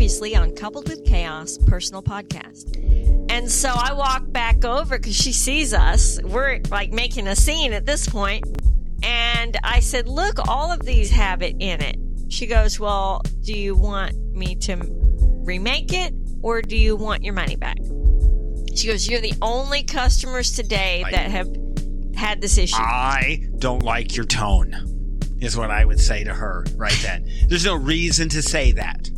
previously on Coupled with Chaos personal podcast. And so I walk back over because she sees us. We're like making a scene at this point. And I said, Look, all of these have it in it. She goes, Well, do you want me to remake it or do you want your money back? She goes, You're the only customers today I- that have had this issue. I don't like your tone, is what I would say to her right then. There's no reason to say that.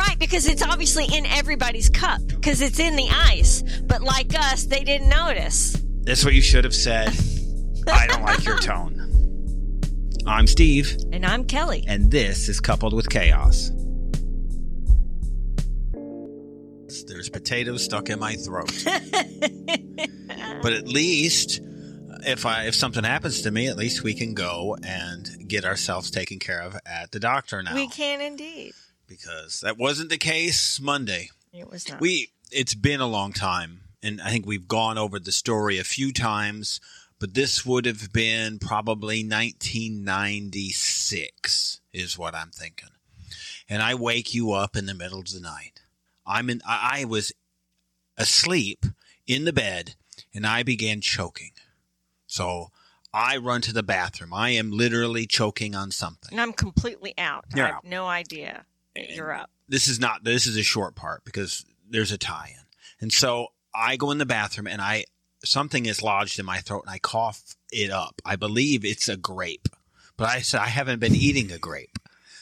Right, because it's obviously in everybody's cup because it's in the ice. But like us, they didn't notice. That's what you should have said. I don't like your tone. I'm Steve, And I'm Kelly. and this is Coupled with Chaos. There's potatoes stuck in my throat. but at least if I if something happens to me, at least we can go and get ourselves taken care of at the doctor now. We can indeed. Because that wasn't the case Monday. It was not. We it's been a long time, and I think we've gone over the story a few times, but this would have been probably 1996 is what I'm thinking. And I wake you up in the middle of the night. I'm in. I I was asleep in the bed, and I began choking. So I run to the bathroom. I am literally choking on something. and I'm completely out. I You're have out. no idea you're up. this is not this is a short part because there's a tie-in and so i go in the bathroom and i something is lodged in my throat and i cough it up i believe it's a grape but i said i haven't been eating a grape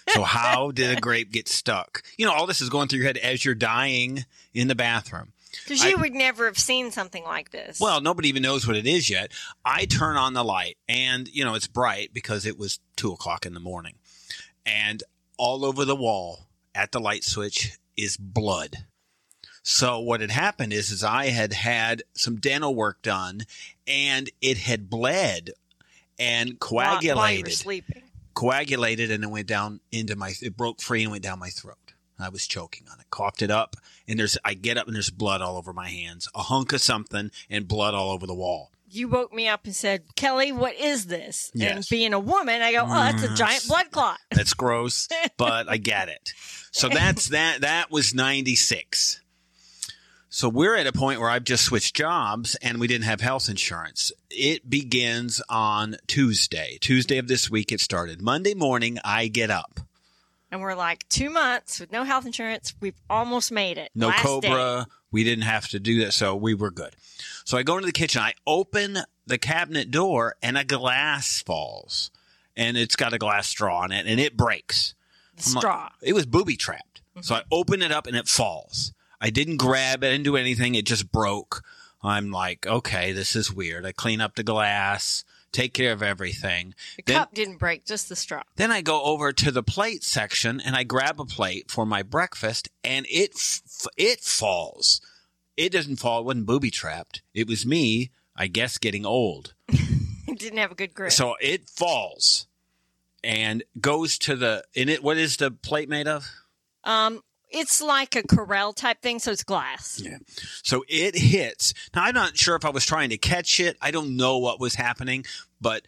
so how did a grape get stuck you know all this is going through your head as you're dying in the bathroom Because I- you would never have seen something like this. well, nobody even knows what it is yet. I turn on the light, and you know it's bright because it was two o'clock in the morning, and all over the wall at the light switch is blood. So what had happened is, is I had had some dental work done, and it had bled and while, while coagulated, coagulated, and it went down into my. It broke free and went down my throat. I was choking on it, coughed it up, and there's. I get up and there's blood all over my hands, a hunk of something, and blood all over the wall. You woke me up and said, Kelly, what is this? And being a woman, I go, oh, that's a giant blood clot. That's gross, but I get it. So that's that. That was ninety six. So we're at a point where I've just switched jobs and we didn't have health insurance. It begins on Tuesday. Tuesday of this week it started. Monday morning I get up. And we're like, two months with no health insurance. We've almost made it. No Last Cobra. day. We didn't have to do that, so we were good. So I go into the kitchen. I open the cabinet door, and a glass falls, and it's got a glass straw in it, and it breaks. I'm like- straw. It was booby trapped. So mm-hmm. I open it up and it falls. I didn't grab it, I didn't do anything. It just broke. I'm like, okay, this is weird. I clean up the glass, take care of everything. The Then- cup didn't break, just the straw. Then I go over to the plate section and I grab a plate for my breakfast and it f- it falls. It doesn't fall. It wasn't booby trapped. It was me, I guess, getting old. It didn't have a good grip. So it falls and goes to the in it. What is the plate made of? um, it's like a Corelle type thing, so it's glass. Yeah. So it hits. Now I'm not sure if I was trying to catch it. I don't know what was happening, but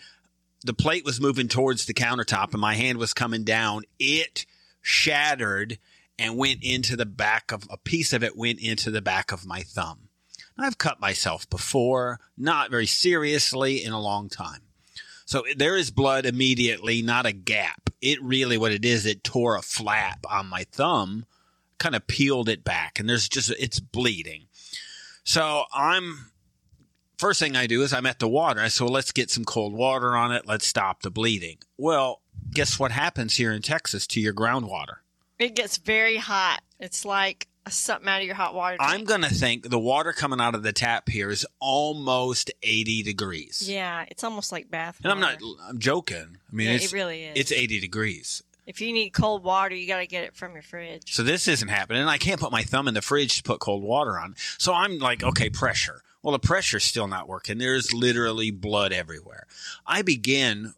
the plate was moving towards the countertop and my hand was coming down. It shattered and went into the back of a piece of it went into the back of my thumb. I've cut myself before, not very seriously in a long time. So there is blood immediately, not a gap. It really what it is, it tore a flap on my thumb kind of peeled it back and there's just it's bleeding. So I'm first thing I do is I'm at the water. I well, let's get some cold water on it. Let's stop the bleeding. Well, guess what happens here in Texas to your groundwater? It gets very hot. It's like something out of your hot water. I'm going to think the water coming out of the tap here is almost 80 degrees. Yeah, it's almost like bath. And I'm not. I'm joking. I mean, Yeah, it's it really is. it's 80 degrees. If you need cold water, you got to get it from your fridge. So this isn't happening. I can't put my thumb in the fridge to put cold water on. So I'm like, okay, pressure. Well, the pressure's still not working. There's literally blood everywhere. I begin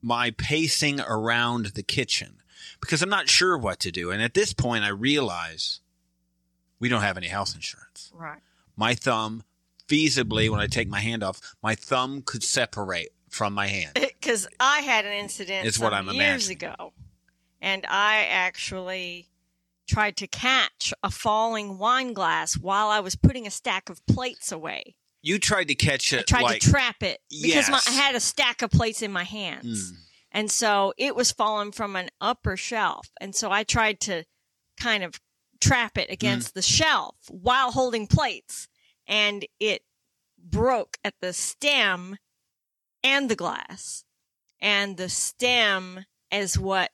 my pacing around the kitchen because I'm not sure what to do. And at this point, I realize we don't have any health insurance. Right. My thumb, feasibly, when I take my hand off, my thumb could separate from my hand. Because I had an incident It's what I'm years imagining. ago, and I actually tried to catch a falling wine glass while I was putting a stack of plates away. You tried to catch it. I tried like, to trap it because my, I had a stack of plates in my hands. Mm. And so it was falling from an upper shelf. And so I tried to kind of trap it against Mm. the shelf while holding plates. And it broke at the stem and the glass. And the stem is what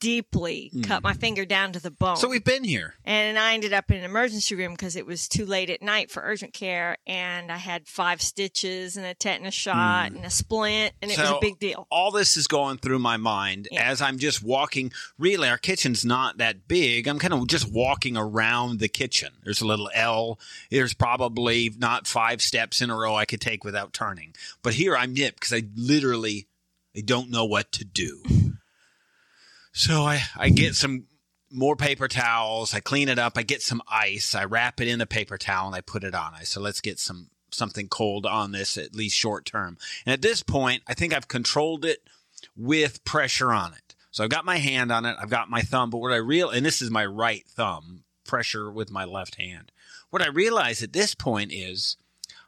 deeply Mm. cut my finger down to the bone. So we've been here. And I ended up in an emergency room because it was too late at night for urgent care. And I had five stitches and a tetanus shot and a splint, and it was. A big deal. all this is going through my mind Yeah. as I'm just walking. Really, our kitchen's not that big. I'm kind of just walking around the kitchen. There's a little L. There's probably not five steps in a row I could take without turning. But here I'm nipped because I literally I don't know what to do. So I, I get some more paper towels. I clean it up. I get some ice. I wrap it in a paper towel and I put it on. I so let's get some something cold on this at least short term. And at this point, I think I've controlled it with pressure on it. So I've got my hand on it. I've got my thumb. But what I real and this is my right thumb pressure with my left hand. What I realize at this point is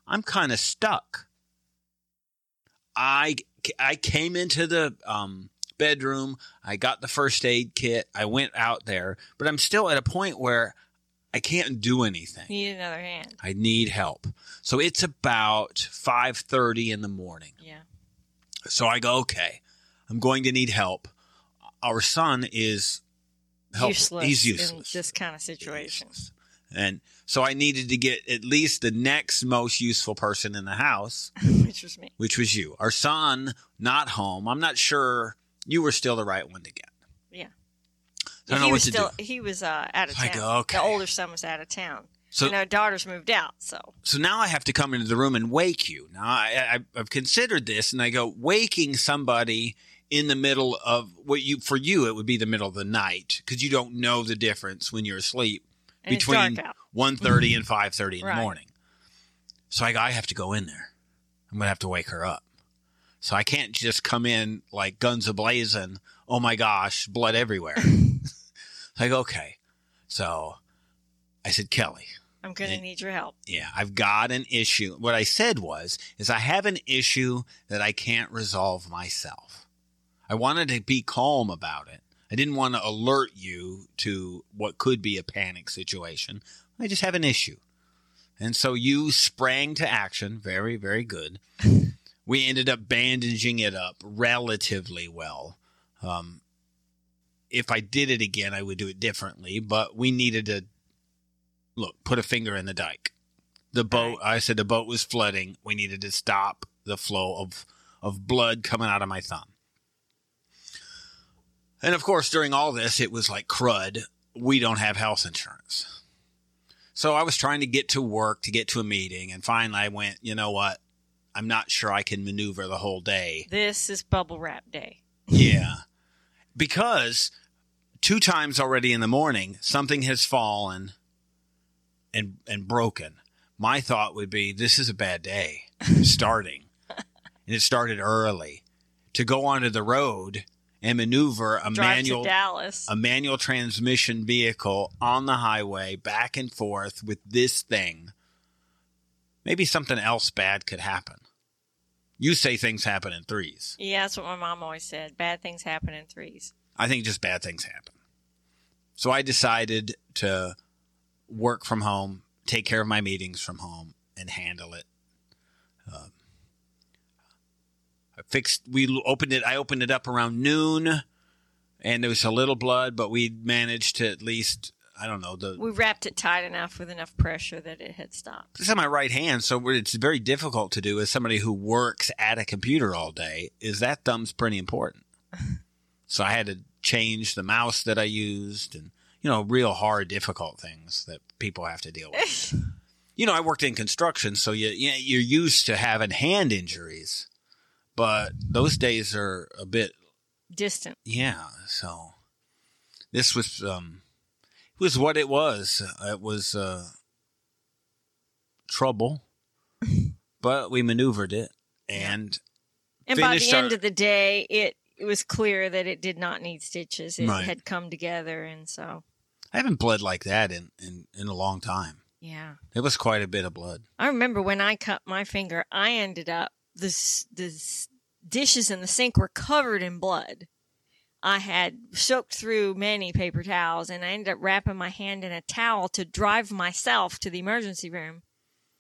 I'm kind of stuck. I I came into the um, bedroom. I got the first aid kit. I went out there, but I'm still at a point where I can't do anything. Need another hand. I need help. So it's about 5:30 in the morning. Yeah. So I go, okay, I'm going to need help. Our son is helpless. Useless, He's useless. in this kind of situation. And so I needed to get at least the next most useful person in the house, Which was me. which was you. Our son, not home. I'm not sure you were still the right one to get. Yeah. I don't know he what was to still do. he was uh, out of I town. go, okay. The older son was out of town. So and our daughters moved out. So so now I have to come into the room and wake you. Now I, I, I've considered this, and I go waking somebody in the middle of what you for you it would be the middle of the night because you don't know the difference when you're asleep and between it's dark out. 1.30 and 5.30 in Right. the morning. So I go, I have to go in there. I'm going to have to wake her up. So I can't just come in like guns ablazing. Oh my gosh, blood everywhere. like, okay. So I said, Kelly, I'm gonna need your help. yeah, I've got an issue. What I said was, is I have an issue that I can't resolve myself. I wanted to be calm about it. I didn't want to alert you to what could be a panic situation. I just have an issue. And so you sprang to action. Very, very good. We ended up bandaging it up relatively well. Um, if I did it again, I would do it differently, but we needed to look, put a finger in the dike. The boat, I said the boat was flooding. We needed to stop the flow of, of blood coming out of my thumb. And of course, during all this, it was like crud. We don't have health insurance. So I was trying to get to work to get to a meeting. And finally, I went, you know what? I'm not sure I can maneuver the whole day. This is bubble wrap day. Yeah. Because two times already in the morning, something has fallen and and broken. My thought would be this is a bad day starting. and it started early. To go onto the road and maneuver a Drive manual Dallas. a manual transmission vehicle on the highway back and forth with this thing. Maybe something else bad could happen. You say things happen in threes. yeah, that's what my mom always said. Bad things happen in threes. I think just bad things happen. So I decided to work from home, take care of my meetings from home, and handle it. Um, I fixed. We opened it. I opened it up around noon, and there was a little blood, but we managed to at least. I don't know the. We wrapped it tight enough with enough pressure that it had stopped. It's on my right hand, so it's very difficult to do as somebody who works at a computer all day. Is that thumb's pretty important. so I had to change the mouse that I used, and you know, real hard, difficult things that people have to deal with. you know, I worked in construction, so you, you you're used to having hand injuries, but those days are a bit Distant. yeah. So this was um, was what it was. It was uh, trouble, but we maneuvered it and And by the end our- of the day, it, it was clear that it did not need stitches. It Right. had come together, and so I haven't bled like that in, in, in a long time. Yeah. It was quite a bit of blood. I remember when I cut my finger, I ended up the the dishes in the sink were covered in blood. I had soaked through many paper towels, and I ended up wrapping my hand in a towel to drive myself to the emergency room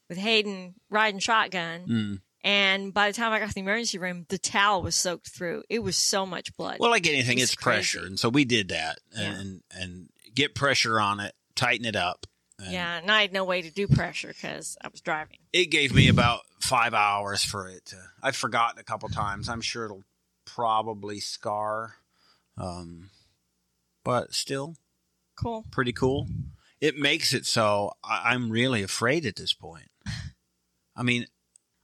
with Hayden riding shotgun. Mm. And by the time I got to the emergency room, the towel was soaked through. It was so much blood. Well, like anything, It's it's pressure, and so we did that, Yeah. and and get pressure on it, tighten it up. And yeah, and I had no way to do pressure because I was driving. it gave me about five hours for it to. I've forgotten a couple times. I'm sure it'll probably scar, um, but still Cool. pretty cool. It makes it so I, I'm really afraid at this point. I mean,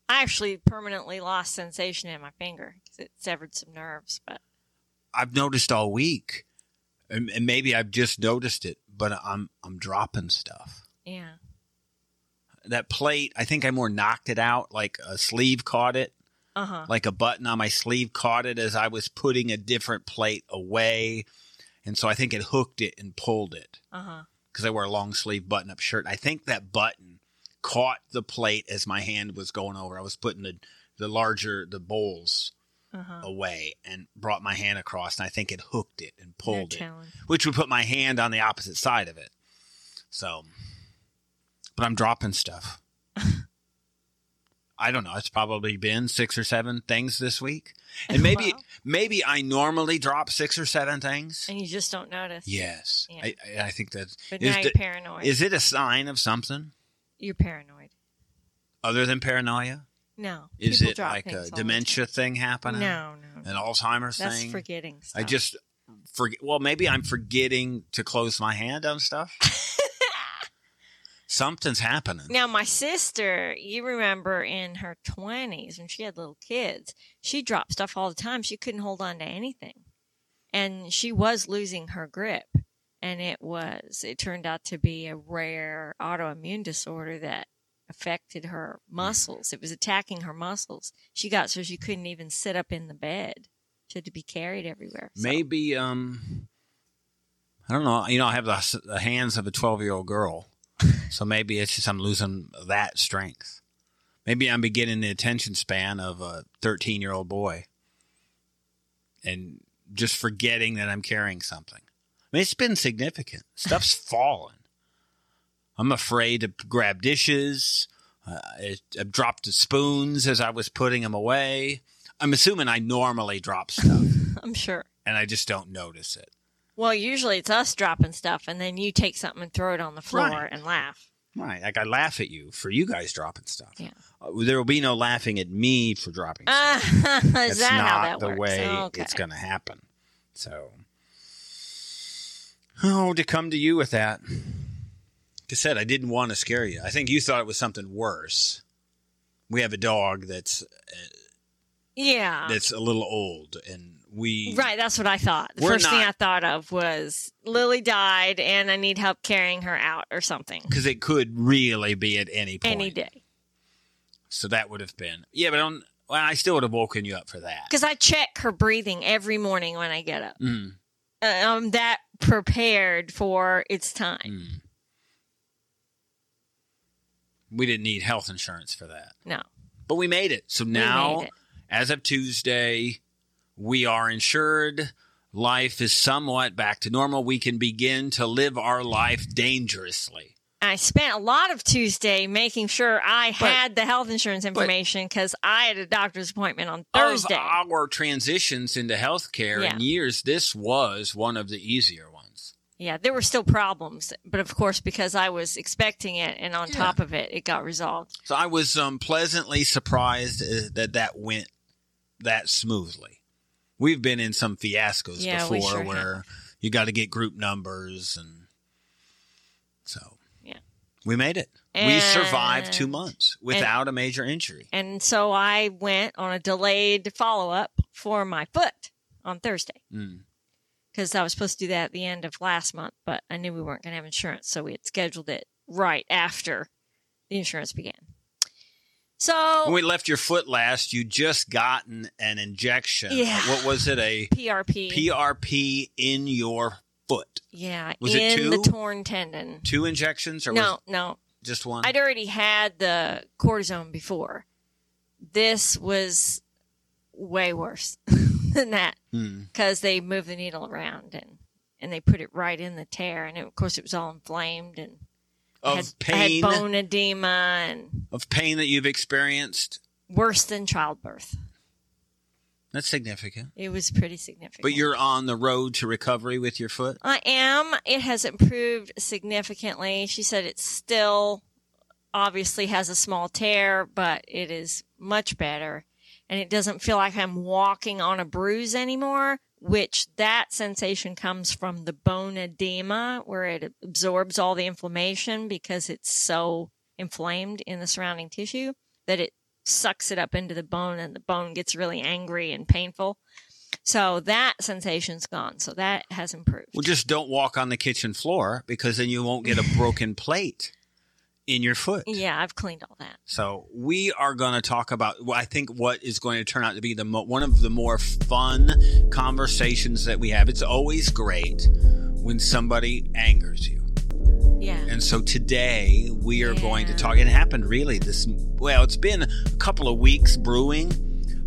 I actually permanently lost sensation in my finger because it severed some nerves. But I've noticed all week, and, and maybe I've just noticed it, but I'm I'm dropping stuff. yeah, That plate, I think I more knocked it out, like a sleeve caught it, uh huh. like a button on my sleeve caught it as I was putting a different plate away, and so I think it hooked it and pulled it because I wear a long sleeve button up shirt. I think that button caught the plate as my hand was going over. I was putting the the larger the bowls Uh huh. away and brought my hand across, and I think it hooked it and pulled it. which would put my hand on the opposite side of it. So, but I'm dropping stuff. I don't know. It's probably been six or seven things this week, and maybe Wow. maybe I normally drop six or seven things. And you just don't notice. Yes, Yeah. I, I- think that But is now you're paranoid. is it a sign of something you're paranoid. other than paranoia? No. Is people it like a dementia thing happening? No, no. an Alzheimer's That's thing. forgetting stuff. I just forget. Well, maybe I'm forgetting to close my hand on stuff. Something's happening. Now, my sister, you remember in her 20s when she had little kids, she dropped stuff all the time. She couldn't hold on to anything. And she was losing her grip. And it was, it turned out to be a rare autoimmune disorder that affected her muscles. It was attacking her muscles. She got so she couldn't even sit up in the bed. She had to be carried everywhere. So- Maybe um, I don't know. You know, I have the, the hands of a twelve-year-old girl, so maybe it's just I'm losing that strength. Maybe I'm beginning the attention span of a thirteen-year-old boy, and just forgetting that I'm carrying something. I mean, it's been significant. Stuff's fallen. I'm afraid to grab dishes. Uh, I, I dropped the spoons as I was putting them away. I'm assuming I normally drop stuff I'm sure. and I just don't notice it. Well, usually it's us dropping stuff and then you take something and throw it on the floor Right. and laugh. Right. Like I laugh at you for you guys dropping stuff. Yeah. Uh, there will be no laughing at me for dropping stuff. Ah, is That's that not how that the works? way okay. it's going to happen. So, oh, to come to you with that. Like I said, I didn't want to scare you. I think you thought it was something worse. We have a dog that's Yeah. that's a little old, and we Right, that's what I thought. The first thing I thought of was Lily died and I need help carrying her out or something. because it could really be at any point. Any day. So that would have been yeah, but on, well, I still would have woken you up for that. Because I check her breathing every morning when I get up. Mm, Uh, I'm that prepared for its time. mm. We didn't need health insurance for that, No. but we made it. So now, it. as of Tuesday, we are insured. Life is somewhat back to normal. We can begin to live our life dangerously. I spent a lot of Tuesday making sure I But- had the health insurance information because I had a doctor's appointment on Thursday. Of our transitions into healthcare Yeah. in years, this was one of the easier ones. Yeah, there were still problems, but of course, because I was expecting it and on Yeah. top of it, it got resolved. So I was um, pleasantly surprised uh, that that went that smoothly. We've been in some fiascos Yeah, before sure where you got to get group numbers and so Yeah. we made it. we survived two months without a major injury. And so I went on a delayed follow up for my foot on Thursday Mm. because I was supposed to do that at the end of last month, but I knew we weren't going to have insurance. So we had scheduled it right after the insurance began. So When we left your foot last, you just gotten an injection. Yeah. What was it? A PRP. PRP in your foot. Yeah, Was it two? the torn tendon. Two injections or No, no. just one? I'd already had the cortisone before. This was way worse than that Hmm. because they moved the needle around and and they put it right in the tear, and it, of course it was all inflamed and Of had, I pain, had bone edema and of pain that you've experienced. worse than childbirth. That's significant. It was pretty significant. But you're on the road to recovery with your foot. I am. It has improved significantly. She said it still obviously has a small tear, but it is much better. And it doesn't feel like I'm walking on a bruise anymore, which that sensation comes from the bone edema where it absorbs all the inflammation because it's so inflamed in the surrounding tissue that it sucks it up into the bone and the bone gets really angry and painful. So that sensation's gone. So that has improved. Well, just don't walk on the kitchen floor because then you won't get a broken plate in your foot. Yeah, I've cleaned all that. So we are going to talk about. Well, I think what is going to turn out to be the mo- one of the more fun conversations that we have. It's always great when somebody angers you. Yeah. And so today we are going to talk. It happened really this, well, it's been a couple of weeks brewing,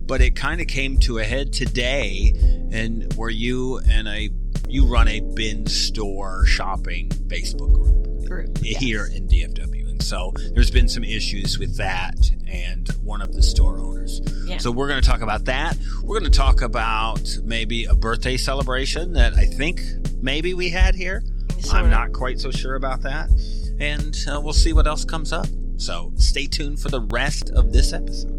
but it kind of came to a head today. And where you and a, you run a bin store shopping Facebook group Group. here in DFW. So there's been some issues with that and one of the store owners. Yeah. So we're going to talk about that. We're going to talk about maybe a birthday celebration that I think maybe we had here. I'm not quite so sure about that. And uh, we'll see what else comes up. So stay tuned for the rest of this episode.